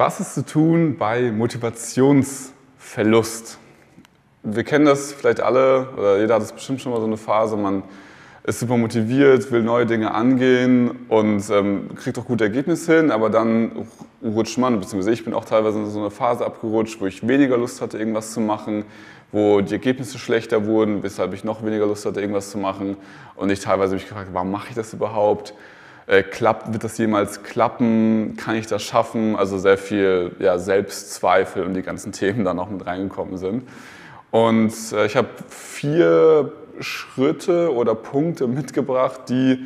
Was ist zu tun bei Motivationsverlust? Wir kennen das vielleicht alle, oder jeder hat es bestimmt schon mal so eine Phase, man ist super motiviert, will neue Dinge angehen und ähm, kriegt auch gute Ergebnisse hin, aber dann rutscht man, beziehungsweise ich bin auch teilweise in so eine Phase abgerutscht, wo ich weniger Lust hatte, irgendwas zu machen, wo die Ergebnisse schlechter wurden, weshalb ich noch weniger Lust hatte, irgendwas zu machen und ich teilweise mich gefragt, warum mache ich das überhaupt? Äh, klappt, wird das jemals klappen? Kann ich das schaffen? Also sehr viel ja, Selbstzweifel und die ganzen Themen da noch mit reingekommen sind. Und äh, ich habe vier Schritte oder Punkte mitgebracht, die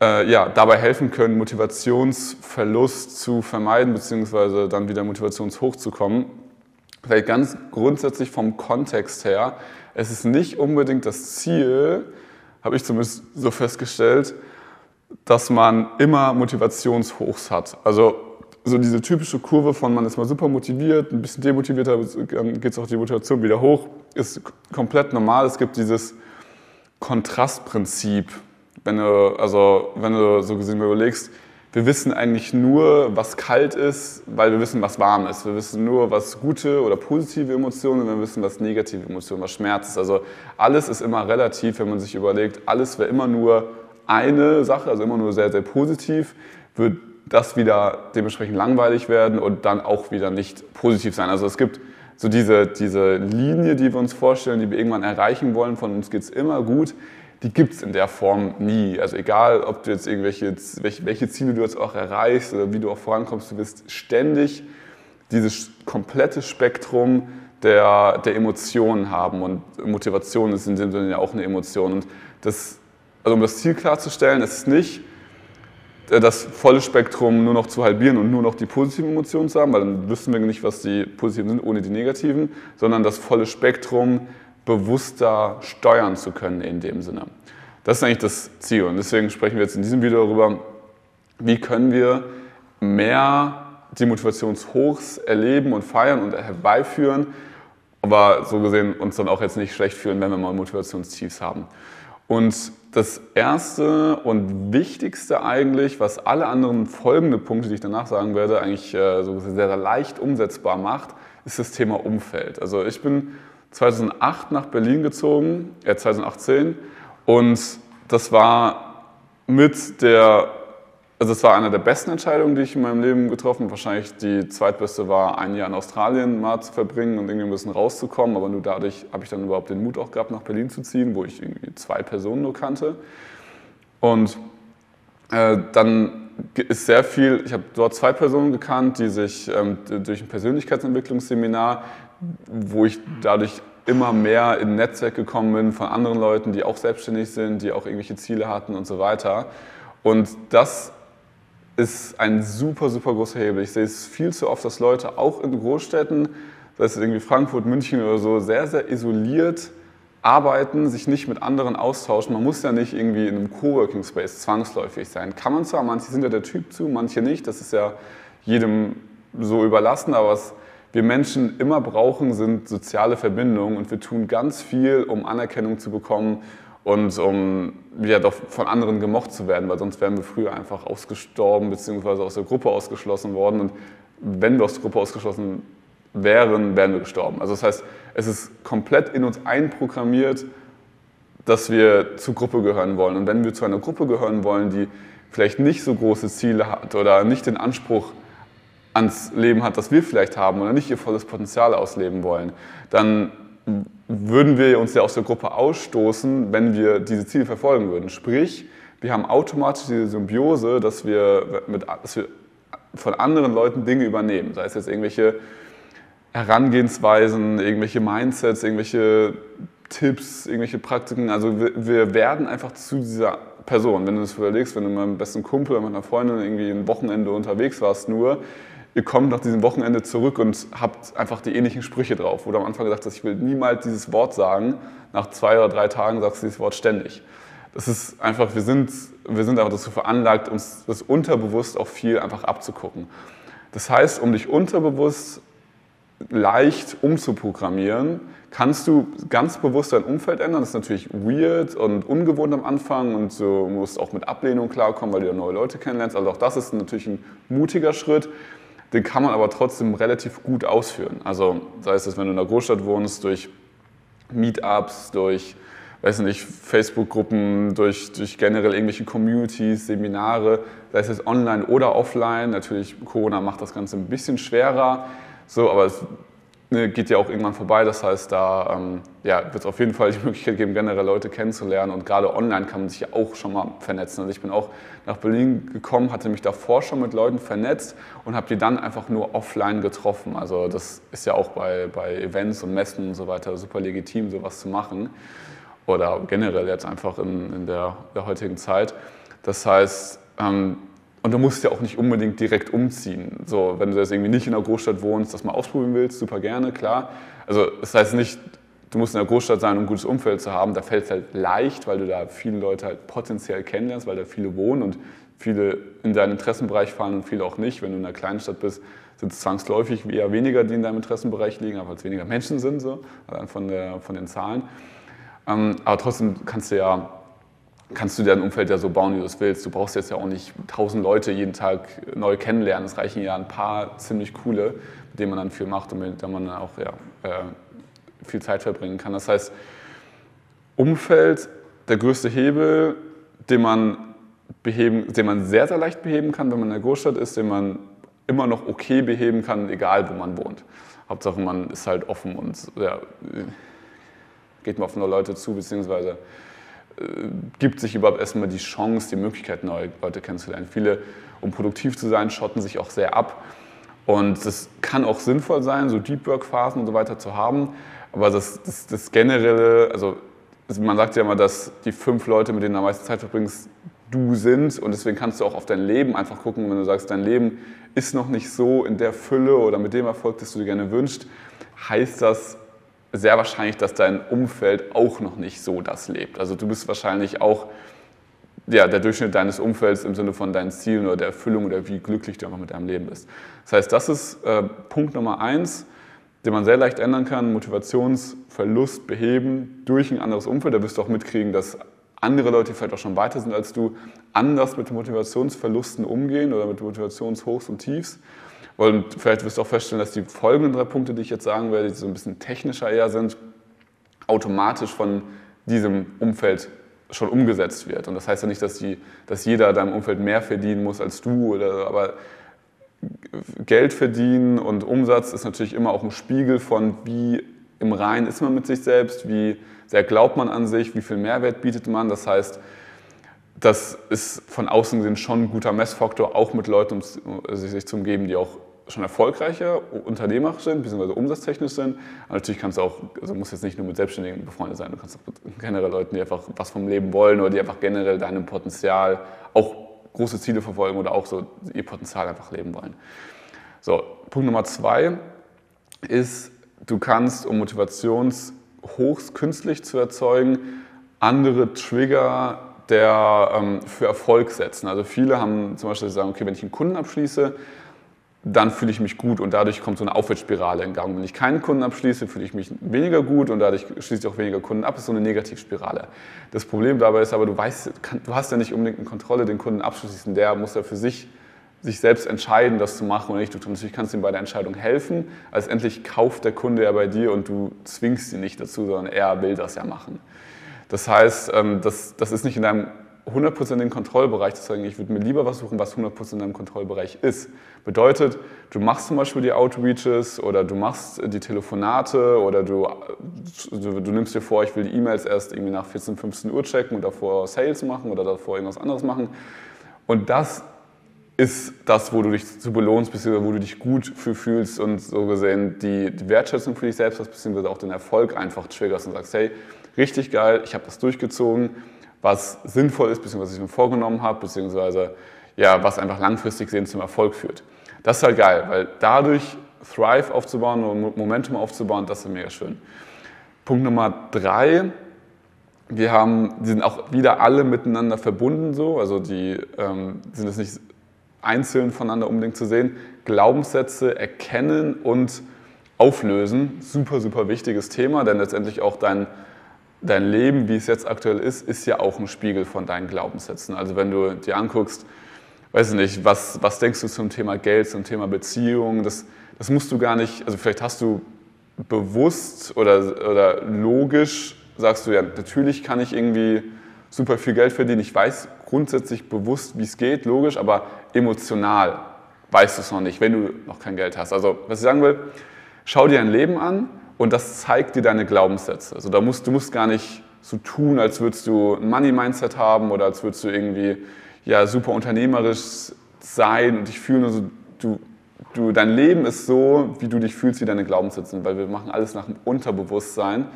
äh, ja, dabei helfen können, Motivationsverlust zu vermeiden, beziehungsweise dann wieder motivationshoch zu kommen. Vielleicht ganz grundsätzlich vom Kontext her, es ist nicht unbedingt das Ziel, habe ich zumindest so festgestellt, dass man immer Motivationshochs hat. Also so diese typische Kurve von man ist mal super motiviert, ein bisschen demotiviert, dann geht es auch die Motivation wieder hoch, ist komplett normal. Es gibt dieses Kontrastprinzip. Wenn du, also, wenn du so gesehen überlegst, wir wissen eigentlich nur, was kalt ist, weil wir wissen, was warm ist. Wir wissen nur, was gute oder positive Emotionen und wir wissen, was negative Emotionen, was Schmerz ist. Also alles ist immer relativ, wenn man sich überlegt, alles wäre immer nur eine Sache, also immer nur sehr, sehr positiv, wird das wieder dementsprechend langweilig werden und dann auch wieder nicht positiv sein. Also es gibt so diese, diese Linie, die wir uns vorstellen, die wir irgendwann erreichen wollen, von uns geht es immer gut, die gibt es in der Form nie. Also egal, ob du jetzt irgendwelche welche, Ziele du jetzt auch erreichst oder wie du auch vorankommst, du wirst ständig dieses komplette Spektrum der, der Emotionen haben und Motivation ist in dem Sinne ja auch eine Emotion. Und das, also um das Ziel klarzustellen, ist es nicht, äh, das volle Spektrum nur noch zu halbieren und nur noch die positiven Emotionen zu haben, weil dann wüssten wir nicht, was die positiven sind, ohne die negativen, sondern das volle Spektrum bewusster steuern zu können in dem Sinne. Das ist eigentlich das Ziel und deswegen sprechen wir jetzt in diesem Video darüber, wie können wir mehr die Motivationshochs erleben und feiern und herbeiführen, aber so gesehen uns dann auch jetzt nicht schlecht fühlen, wenn wir mal Motivationstiefs haben. Und das erste und wichtigste eigentlich, was alle anderen folgenden Punkte, die ich danach sagen werde, eigentlich äh, so sehr, leicht umsetzbar macht, ist das Thema Umfeld. Also ich bin 2008 nach Berlin gezogen, äh 2018, und das war mit der also es war eine der besten Entscheidungen, die ich in meinem Leben getroffen habe. Wahrscheinlich die zweitbeste war, ein Jahr in Australien mal zu verbringen und irgendwie ein bisschen rauszukommen. Aber nur dadurch habe ich dann überhaupt den Mut auch gehabt, nach Berlin zu ziehen, wo ich irgendwie zwei Personen nur kannte. Und äh, dann ist sehr viel, ich habe dort zwei Personen gekannt, die sich ähm, durch ein Persönlichkeitsentwicklungsseminar, wo ich dadurch immer mehr in ein Netzwerk gekommen bin von anderen Leuten, die auch selbstständig sind, die auch irgendwelche Ziele hatten und so weiter. Und das ist ein super, super großer Hebel. Ich sehe es viel zu oft, dass Leute auch in Großstädten, sei es irgendwie Frankfurt, München oder so, sehr, sehr isoliert arbeiten, sich nicht mit anderen austauschen. Man muss ja nicht irgendwie in einem Coworking Space zwangsläufig sein. Kann man zwar, manche sind ja der Typ zu, manche nicht. Das ist ja jedem so überlassen, aber was wir Menschen immer brauchen, sind soziale Verbindungen und wir tun ganz viel, um Anerkennung zu bekommen, und um ja doch von anderen gemocht zu werden, weil sonst wären wir früher einfach ausgestorben beziehungsweise aus der Gruppe ausgeschlossen worden und wenn wir aus der Gruppe ausgeschlossen wären, wären wir gestorben. Also das heißt, es ist komplett in uns einprogrammiert, dass wir zur Gruppe gehören wollen. Und wenn wir zu einer Gruppe gehören wollen, die vielleicht nicht so große Ziele hat oder nicht den Anspruch ans Leben hat, das wir vielleicht haben oder nicht ihr volles Potenzial ausleben wollen, dann würden wir uns ja aus der Gruppe ausstoßen, wenn wir diese Ziele verfolgen würden. Sprich, wir haben automatisch diese Symbiose, dass wir, mit, dass wir von anderen Leuten Dinge übernehmen. Sei es jetzt irgendwelche Herangehensweisen, irgendwelche Mindsets, irgendwelche Tipps, irgendwelche Praktiken. Also wir, wir werden einfach zu dieser Person. Wenn du das überlegst, wenn du mit einem besten Kumpel oder mit einer Freundin irgendwie ein Wochenende unterwegs warst, nur ihr kommt nach diesem Wochenende zurück und habt einfach die ähnlichen Sprüche drauf. Wo du am Anfang gesagt hast, ich will niemals dieses Wort sagen. Nach zwei oder drei Tagen sagst du dieses Wort ständig. Das ist einfach, wir sind, wir sind einfach dazu veranlagt, uns das unterbewusst auch viel einfach abzugucken. Das heißt, um dich unterbewusst leicht umzuprogrammieren, kannst du ganz bewusst dein Umfeld ändern. Das ist natürlich weird und ungewohnt am Anfang und du musst auch mit Ablehnung klarkommen, weil du ja neue Leute kennenlernst. Also auch das ist natürlich ein mutiger Schritt. Den kann man aber trotzdem relativ gut ausführen. Also sei es, wenn du in einer Großstadt wohnst, durch Meetups, durch weiß nicht, Facebook-Gruppen, durch, durch generell irgendwelche Communities, Seminare, sei es online oder offline. Natürlich, Corona macht das Ganze ein bisschen schwerer, so, aber es geht ja auch irgendwann vorbei. Das heißt, da ähm, ja, wird es auf jeden Fall die Möglichkeit geben, generell Leute kennenzulernen. Und gerade online kann man sich ja auch schon mal vernetzen. Also ich bin auch nach Berlin gekommen, hatte mich davor schon mit Leuten vernetzt und habe die dann einfach nur offline getroffen. Also das ist ja auch bei, bei Events und Messen und so weiter super legitim, sowas zu machen. Oder generell jetzt einfach in, in der, der heutigen Zeit. Das heißt, ähm, und du musst ja auch nicht unbedingt direkt umziehen. So, wenn du jetzt irgendwie nicht in einer Großstadt wohnst, das mal ausprobieren willst, super gerne, klar. Also das heißt nicht, du musst in einer Großstadt sein, um ein gutes Umfeld zu haben. Da fällt es halt leicht, weil du da viele Leute halt potenziell kennenlernst, weil da viele wohnen und viele in deinen Interessenbereich fallen und viele auch nicht. Wenn du in einer kleinen Stadt bist, sind es zwangsläufig eher weniger, die in deinem Interessenbereich liegen, aber weil es weniger Menschen sind, so, von, der, von den Zahlen. Ähm, aber trotzdem kannst du ja kannst du dein Umfeld ja so bauen, wie du es willst. Du brauchst jetzt ja auch nicht tausend Leute jeden Tag neu kennenlernen. Es reichen ja ein paar ziemlich coole, mit denen man dann viel macht und mit denen man dann auch ja, äh, viel Zeit verbringen kann. Das heißt, Umfeld, der größte Hebel, den man, beheben, den man sehr, sehr leicht beheben kann, wenn man in der Großstadt ist, den man immer noch okay beheben kann, egal wo man wohnt. Hauptsache man ist halt offen und ja, geht mal auf neue Leute zu, beziehungsweise gibt sich überhaupt erstmal die Chance, die Möglichkeit, neue Leute kennenzulernen. Viele, um produktiv zu sein, schotten sich auch sehr ab. Und es kann auch sinnvoll sein, so Deep Work-Phasen und so weiter zu haben. Aber das, das, das generelle, also man sagt ja immer, dass die fünf Leute, mit denen du am meisten Zeit verbringst, du sind. Und deswegen kannst du auch auf dein Leben einfach gucken, wenn du sagst, dein Leben ist noch nicht so in der Fülle oder mit dem Erfolg, das du dir gerne wünschst, heißt das, sehr wahrscheinlich, dass dein Umfeld auch noch nicht so das lebt. Also du bist wahrscheinlich auch ja, der Durchschnitt deines Umfelds im Sinne von deinen Zielen oder der Erfüllung oder wie glücklich du einfach mit deinem Leben bist. Das heißt, das ist äh, Punkt Nummer eins, den man sehr leicht ändern kann, Motivationsverlust beheben durch ein anderes Umfeld. Da wirst du auch mitkriegen, dass andere Leute, die vielleicht auch schon weiter sind als du, anders mit Motivationsverlusten umgehen oder mit Motivationshochs und Tiefs. Und vielleicht wirst du auch feststellen, dass die folgenden drei Punkte, die ich jetzt sagen werde, die so ein bisschen technischer eher sind, automatisch von diesem Umfeld schon umgesetzt wird. Und das heißt ja nicht, dass, die, dass jeder deinem Umfeld mehr verdienen muss als du, oder, aber Geld verdienen und Umsatz ist natürlich immer auch ein Spiegel von, wie im Rein ist man mit sich selbst, wie sehr glaubt man an sich, wie viel Mehrwert bietet man. Das heißt, das ist von außen gesehen schon ein guter Messfaktor, auch mit Leuten um sich zu umgeben, die auch schon erfolgreicher Unternehmer sind, beziehungsweise umsatztechnisch sind. Aber natürlich kannst du auch, also musst jetzt nicht nur mit Selbstständigen befreundet sein, du kannst auch mit generell Leuten, die einfach was vom Leben wollen oder die einfach generell deinem Potenzial auch große Ziele verfolgen oder auch so ihr Potenzial einfach leben wollen. So, Punkt Nummer zwei ist, du kannst, um Motivationshochs künstlich zu erzeugen, andere Trigger der ähm, für Erfolg setzen. Also viele haben zum Beispiel sagen, okay, wenn ich einen Kunden abschließe, dann fühle ich mich gut und dadurch kommt so eine Aufwärtsspirale in Gang. Wenn ich keinen Kunden abschließe, fühle ich mich weniger gut und dadurch schließe ich auch weniger Kunden ab. Das ist so eine Negativspirale. Das Problem dabei ist aber, du weißt, du hast ja nicht unbedingt eine Kontrolle, den Kunden abzuschließen. Der muss ja für sich sich selbst entscheiden, das zu machen oder nicht. Du natürlich kannst ihm bei der Entscheidung helfen. Letztendlich kauft der Kunde ja bei dir und du zwingst ihn nicht dazu, sondern er will das ja machen. Das heißt, ähm, das, das ist nicht in deinem hundertprozentigen Kontrollbereich zu sagen, ich würde mir lieber was suchen, was 100% in deinem Kontrollbereich ist. Bedeutet, du machst zum Beispiel die Outreaches oder du machst die Telefonate oder du, du, du nimmst dir vor, ich will die E-Mails erst irgendwie nach 14, 15 Uhr checken und davor Sales machen oder davor irgendwas anderes machen. Und das ist das, wo du dich zu belohnst, beziehungsweise wo du dich gut fühlst und so gesehen die, die Wertschätzung für dich selbst hast, beziehungsweise auch den Erfolg einfach triggerst und sagst, hey, richtig geil, ich habe das durchgezogen, was sinnvoll ist, beziehungsweise was ich mir vorgenommen habe, beziehungsweise ja, was einfach langfristig sehen zum Erfolg führt. Das ist halt geil, weil dadurch Thrive aufzubauen und Momentum aufzubauen, das ist mega schön. Punkt Nummer drei, wir haben, die sind auch wieder alle miteinander verbunden so, also die ähm, sind es nicht einzeln voneinander unbedingt zu sehen. Glaubenssätze erkennen und auflösen, super, super wichtiges Thema, denn letztendlich auch dein dein Leben, wie es jetzt aktuell ist, ist ja auch ein Spiegel von deinen Glaubenssätzen. Also wenn du dir anguckst, weiß ich nicht, was, was denkst du zum Thema Geld, zum Thema Beziehung? Das, das musst du gar nicht, also vielleicht hast du bewusst oder, oder logisch, sagst du ja, natürlich kann ich irgendwie super viel Geld verdienen. Ich weiß grundsätzlich bewusst, wie es geht, logisch, aber emotional weißt du es noch nicht, wenn du noch kein Geld hast. Also, was ich sagen will, schau dir ein Leben an und das zeigt dir deine Glaubenssätze. Also, da musst, du musst gar nicht so tun, als würdest du ein Money-Mindset haben oder als würdest du irgendwie ja, super unternehmerisch sein und dich fühlen. Also, du, du, dein Leben ist so, wie du dich fühlst, wie deine Glaubenssätze sind, weil wir machen alles nach dem Unterbewusstsein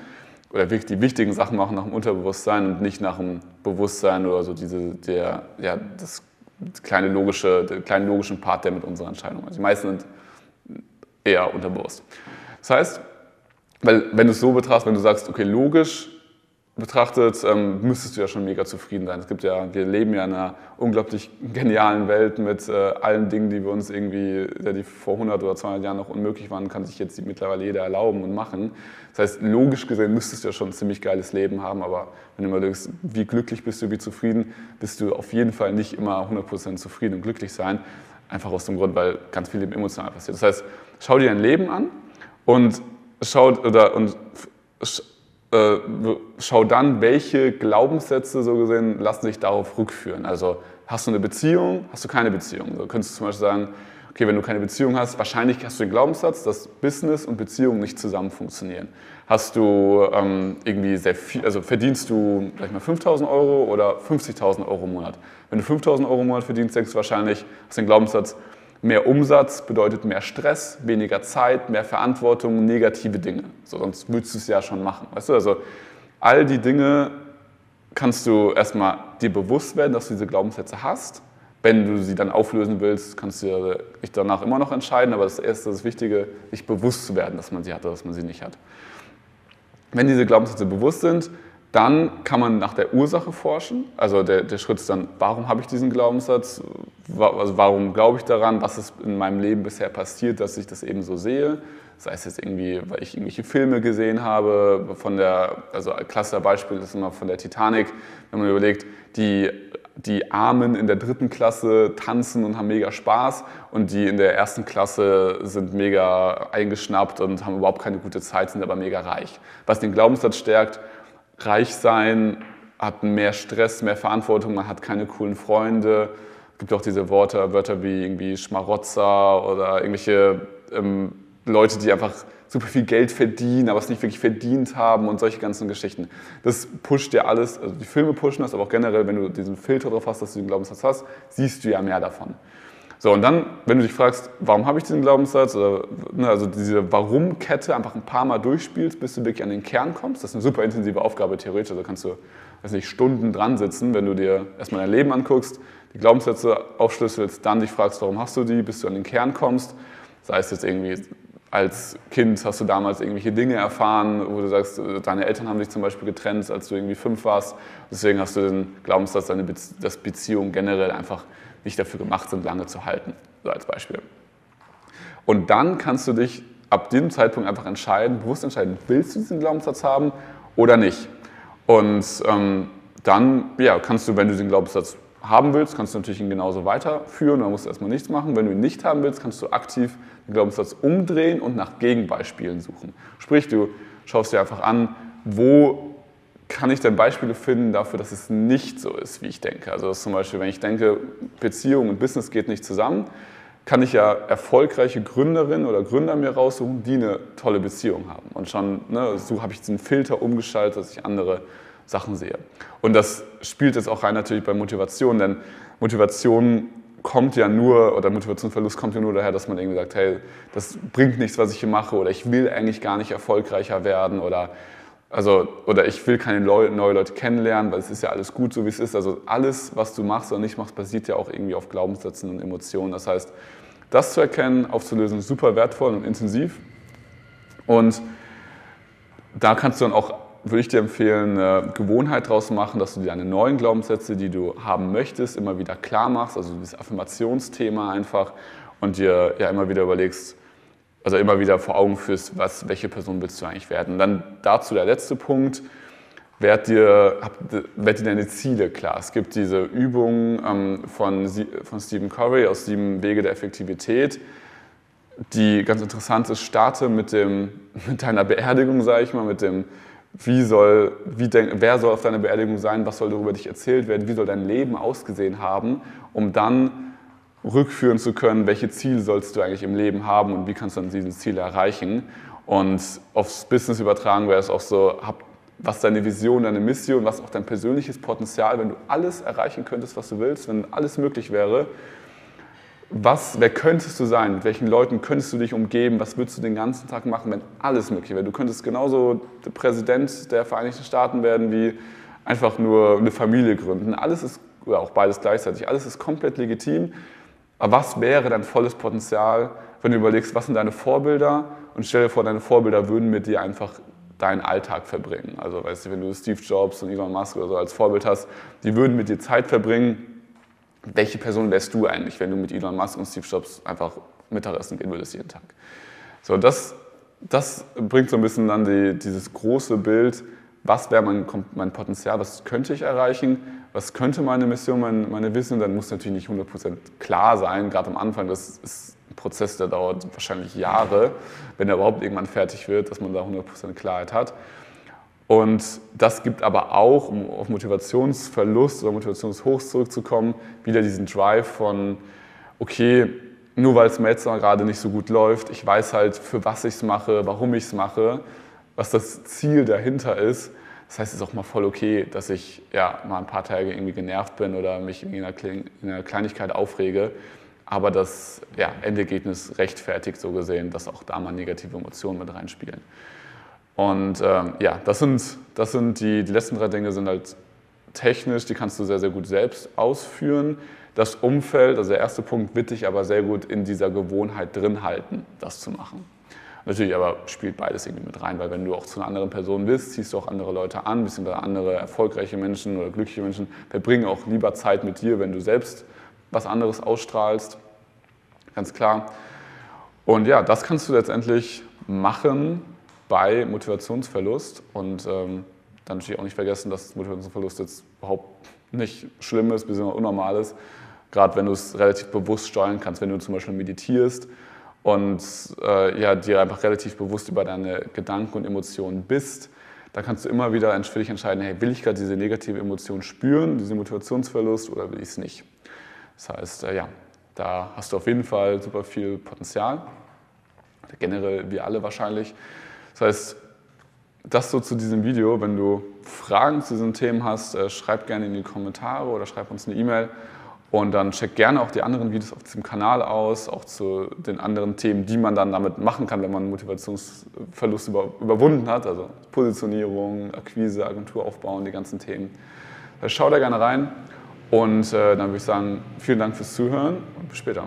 oder die wichtigen Sachen machen nach dem Unterbewusstsein und nicht nach dem Bewusstsein oder so diese, der, ja, das kleine logische, den kleinen logischen Part, der mit unserer Entscheidung ist. Die meisten sind eher unterbewusst. Das heißt, weil wenn du es so betrachtest, wenn du sagst, okay, logisch betrachtet, ähm, müsstest du ja schon mega zufrieden sein. Es gibt ja, wir leben ja in einer unglaublich genialen Welt mit äh, allen Dingen, die wir uns irgendwie, ja, die vor 100 oder 200 Jahren noch unmöglich waren, kann sich jetzt mittlerweile jeder erlauben und machen. Das heißt, logisch gesehen müsstest du ja schon ein ziemlich geiles Leben haben, aber wenn du mal denkst, wie glücklich bist du, wie zufrieden, bist du auf jeden Fall nicht immer 100% zufrieden und glücklich sein. Einfach aus dem Grund, weil ganz viel eben emotional passiert. Das heißt, schau dir dein Leben an und schau oder und äh, schau dann, welche Glaubenssätze so gesehen lassen sich darauf rückführen. Also hast du eine Beziehung, hast du keine Beziehung. So könntest du zum Beispiel sagen, okay, wenn du keine Beziehung hast, wahrscheinlich hast du den Glaubenssatz, dass Business und Beziehung nicht zusammen funktionieren. Hast du ähm, irgendwie sehr viel, also verdienst du, sag mal, 5.000 Euro oder 50.000 Euro im Monat? Wenn du 5.000 Euro im Monat verdienst, denkst du wahrscheinlich, hast den Glaubenssatz, Mehr Umsatz bedeutet mehr Stress, weniger Zeit, mehr Verantwortung, negative Dinge. So, sonst würdest du es ja schon machen. Weißt du, also all die Dinge kannst du erstmal dir bewusst werden, dass du diese Glaubenssätze hast. Wenn du sie dann auflösen willst, kannst du dich danach immer noch entscheiden, aber das erste, das Wichtige, sich bewusst zu werden, dass man sie hat oder dass man sie nicht hat. Wenn diese Glaubenssätze bewusst sind, dann kann man nach der Ursache forschen. Also der, der Schritt ist dann, warum habe ich diesen Glaubenssatz? Also warum glaube ich daran? Was ist in meinem Leben bisher passiert, dass ich das eben so sehe? Sei es jetzt irgendwie, weil ich irgendwelche Filme gesehen habe, von der, also ein klassischer Beispiel ist immer von der Titanic, wenn man überlegt, die, die Armen in der dritten Klasse tanzen und haben mega Spaß und die in der ersten Klasse sind mega eingeschnappt und haben überhaupt keine gute Zeit, sind aber mega reich. Was den Glaubenssatz stärkt, reich sein hat mehr Stress, mehr Verantwortung, man hat keine coolen Freunde. Es gibt auch diese Worte, Wörter wie irgendwie Schmarotzer oder irgendwelche ähm, Leute, die einfach super viel Geld verdienen, aber es nicht wirklich verdient haben und solche ganzen Geschichten. Das pusht ja alles, also die Filme pushen das, aber auch generell, wenn du diesen Filter drauf hast, dass du den Glaubenssatz hast, siehst du ja mehr davon. So, und dann, wenn du dich fragst, warum habe ich diesen Glaubenssatz, oder, ne, also diese Warum-Kette einfach ein paar Mal durchspielst, bis du wirklich an den Kern kommst, das ist eine super intensive Aufgabe theoretisch, also kannst du, weiß nicht, Stunden dran sitzen, wenn du dir erstmal dein Leben anguckst, die Glaubenssätze aufschlüsselst, dann dich fragst, warum hast du die, bis du an den Kern kommst, sei es jetzt irgendwie als Kind hast du damals irgendwelche Dinge erfahren, wo du sagst, deine Eltern haben sich zum Beispiel getrennt, als du irgendwie fünf warst. Deswegen hast du den Glaubenssatz, dass Beziehung generell einfach nicht dafür gemacht sind, lange zu halten, so als Beispiel. Und dann kannst du dich ab diesem Zeitpunkt einfach entscheiden, bewusst entscheiden, willst du diesen Glaubenssatz haben oder nicht. Und ähm, dann ja, kannst du, wenn du den Glaubenssatz haben willst, kannst du natürlich ihn genauso weiterführen, dann musst du erstmal nichts machen. Wenn du ihn nicht haben willst, kannst du aktiv den Glaubenssatz umdrehen und nach Gegenbeispielen suchen. Sprich, du schaust dir einfach an, wo kann ich denn Beispiele finden dafür, dass es nicht so ist, wie ich denke? Also zum Beispiel, wenn ich denke, Beziehung und Business geht nicht zusammen, kann ich ja erfolgreiche Gründerinnen oder Gründer mir raussuchen, die eine tolle Beziehung haben. Und schon, ne, so habe ich diesen Filter umgeschaltet, dass ich andere Sachen sehe. Und das spielt jetzt auch rein natürlich bei Motivation, denn Motivation kommt ja nur, oder Motivationsverlust kommt ja nur daher, dass man irgendwie sagt, hey, das bringt nichts, was ich hier mache, oder ich will eigentlich gar nicht erfolgreicher werden, oder also, oder ich will keine neue Leute kennenlernen, weil es ist ja alles gut, so wie es ist. Also alles, was du machst oder nicht machst, basiert ja auch irgendwie auf Glaubenssätzen und Emotionen. Das heißt, das zu erkennen, aufzulösen, ist super wertvoll und intensiv. Und da kannst du dann auch, würde ich dir empfehlen, eine Gewohnheit draus machen, dass du dir deine neuen Glaubenssätze, die du haben möchtest, immer wieder klar machst. Also dieses Affirmationsthema einfach und dir ja immer wieder überlegst, also immer wieder vor Augen führst, was, welche Person willst du eigentlich werden. Und dann dazu der letzte Punkt, werd dir, hab, werd dir deine Ziele klar. Es gibt diese Übung ähm, von, von Stephen Covey aus Sieben Wege der Effektivität, die ganz interessant ist. Starte mit, dem, mit deiner Beerdigung, sage ich mal, mit dem, wie soll, wie denk, wer soll auf deiner Beerdigung sein, was soll darüber dich erzählt werden, wie soll dein Leben ausgesehen haben, um dann rückführen zu können, welche Ziele sollst du eigentlich im Leben haben und wie kannst du dann diese Ziele erreichen. Und aufs Business übertragen wäre es auch so, hab was deine Vision, deine Mission, was auch dein persönliches Potenzial, wenn du alles erreichen könntest, was du willst, wenn alles möglich wäre, was, wer könntest du sein? Mit welchen Leuten könntest du dich umgeben? Was würdest du den ganzen Tag machen, wenn alles möglich wäre? Du könntest genauso der Präsident der Vereinigten Staaten werden, wie einfach nur eine Familie gründen. Alles ist, oder auch beides gleichzeitig, alles ist komplett legitim. Aber was wäre dein volles Potenzial, wenn du überlegst, was sind deine Vorbilder? Und stell dir vor, deine Vorbilder würden mit dir einfach deinen Alltag verbringen. Also weißt du, wenn du Steve Jobs und Elon Musk oder so als Vorbild hast, die würden mit dir Zeit verbringen. Welche Person wärst du eigentlich, wenn du mit Elon Musk und Steve Jobs einfach Mittagessen gehen würdest jeden Tag? So, das, das bringt so ein bisschen dann die, dieses große Bild, was wäre mein, mein Potenzial, was könnte ich erreichen, was könnte meine Mission, meine, meine Vision, dann muss natürlich nicht 100% klar sein, gerade am Anfang, das ist Prozess, der dauert wahrscheinlich Jahre, wenn er überhaupt irgendwann fertig wird, dass man da 100% Klarheit hat. Und das gibt aber auch, um auf Motivationsverlust oder Motivationshoch zurückzukommen, wieder diesen Drive von, okay, nur weil es mir jetzt gerade nicht so gut läuft, ich weiß halt, für was ich es mache, warum ich es mache, was das Ziel dahinter ist. Das heißt, es ist auch mal voll okay, dass ich ja, mal ein paar Tage irgendwie genervt bin oder mich in einer Kleinigkeit aufrege aber das ja, Endergebnis rechtfertigt so gesehen, dass auch da mal negative Emotionen mit reinspielen. Und ähm, ja, das sind, das sind die, die letzten drei Dinge sind halt technisch, die kannst du sehr, sehr gut selbst ausführen. Das Umfeld, also der erste Punkt, wird dich aber sehr gut in dieser Gewohnheit drin halten, das zu machen. Natürlich aber spielt beides irgendwie mit rein, weil wenn du auch zu einer anderen Person bist, ziehst du auch andere Leute an, beziehungsweise andere erfolgreiche Menschen oder glückliche Menschen verbringen auch lieber Zeit mit dir, wenn du selbst was anderes ausstrahlst, ganz klar. Und ja, das kannst du letztendlich machen bei Motivationsverlust und ähm, dann natürlich auch nicht vergessen, dass Motivationsverlust jetzt überhaupt nicht schlimm ist, bzw. unnormal ist, gerade wenn du es relativ bewusst steuern kannst, wenn du zum Beispiel meditierst und äh, ja, dir einfach relativ bewusst über deine Gedanken und Emotionen bist, dann kannst du immer wieder für dich entscheiden, hey, will ich gerade diese negative Emotion spüren, diesen Motivationsverlust oder will ich es nicht? Das heißt, äh, ja, da hast du auf jeden Fall super viel Potenzial. Generell wir alle wahrscheinlich. Das heißt, das so zu diesem Video. Wenn du Fragen zu diesen Themen hast, äh, schreib gerne in die Kommentare oder schreib uns eine E-Mail. Und dann check gerne auch die anderen Videos auf diesem Kanal aus, auch zu den anderen Themen, die man dann damit machen kann, wenn man Motivationsverlust über, überwunden hat. Also Positionierung, Akquise, Agentur aufbauen, die ganzen Themen. Schau da gerne rein. Und äh, dann würde ich sagen, vielen Dank fürs Zuhören und bis später.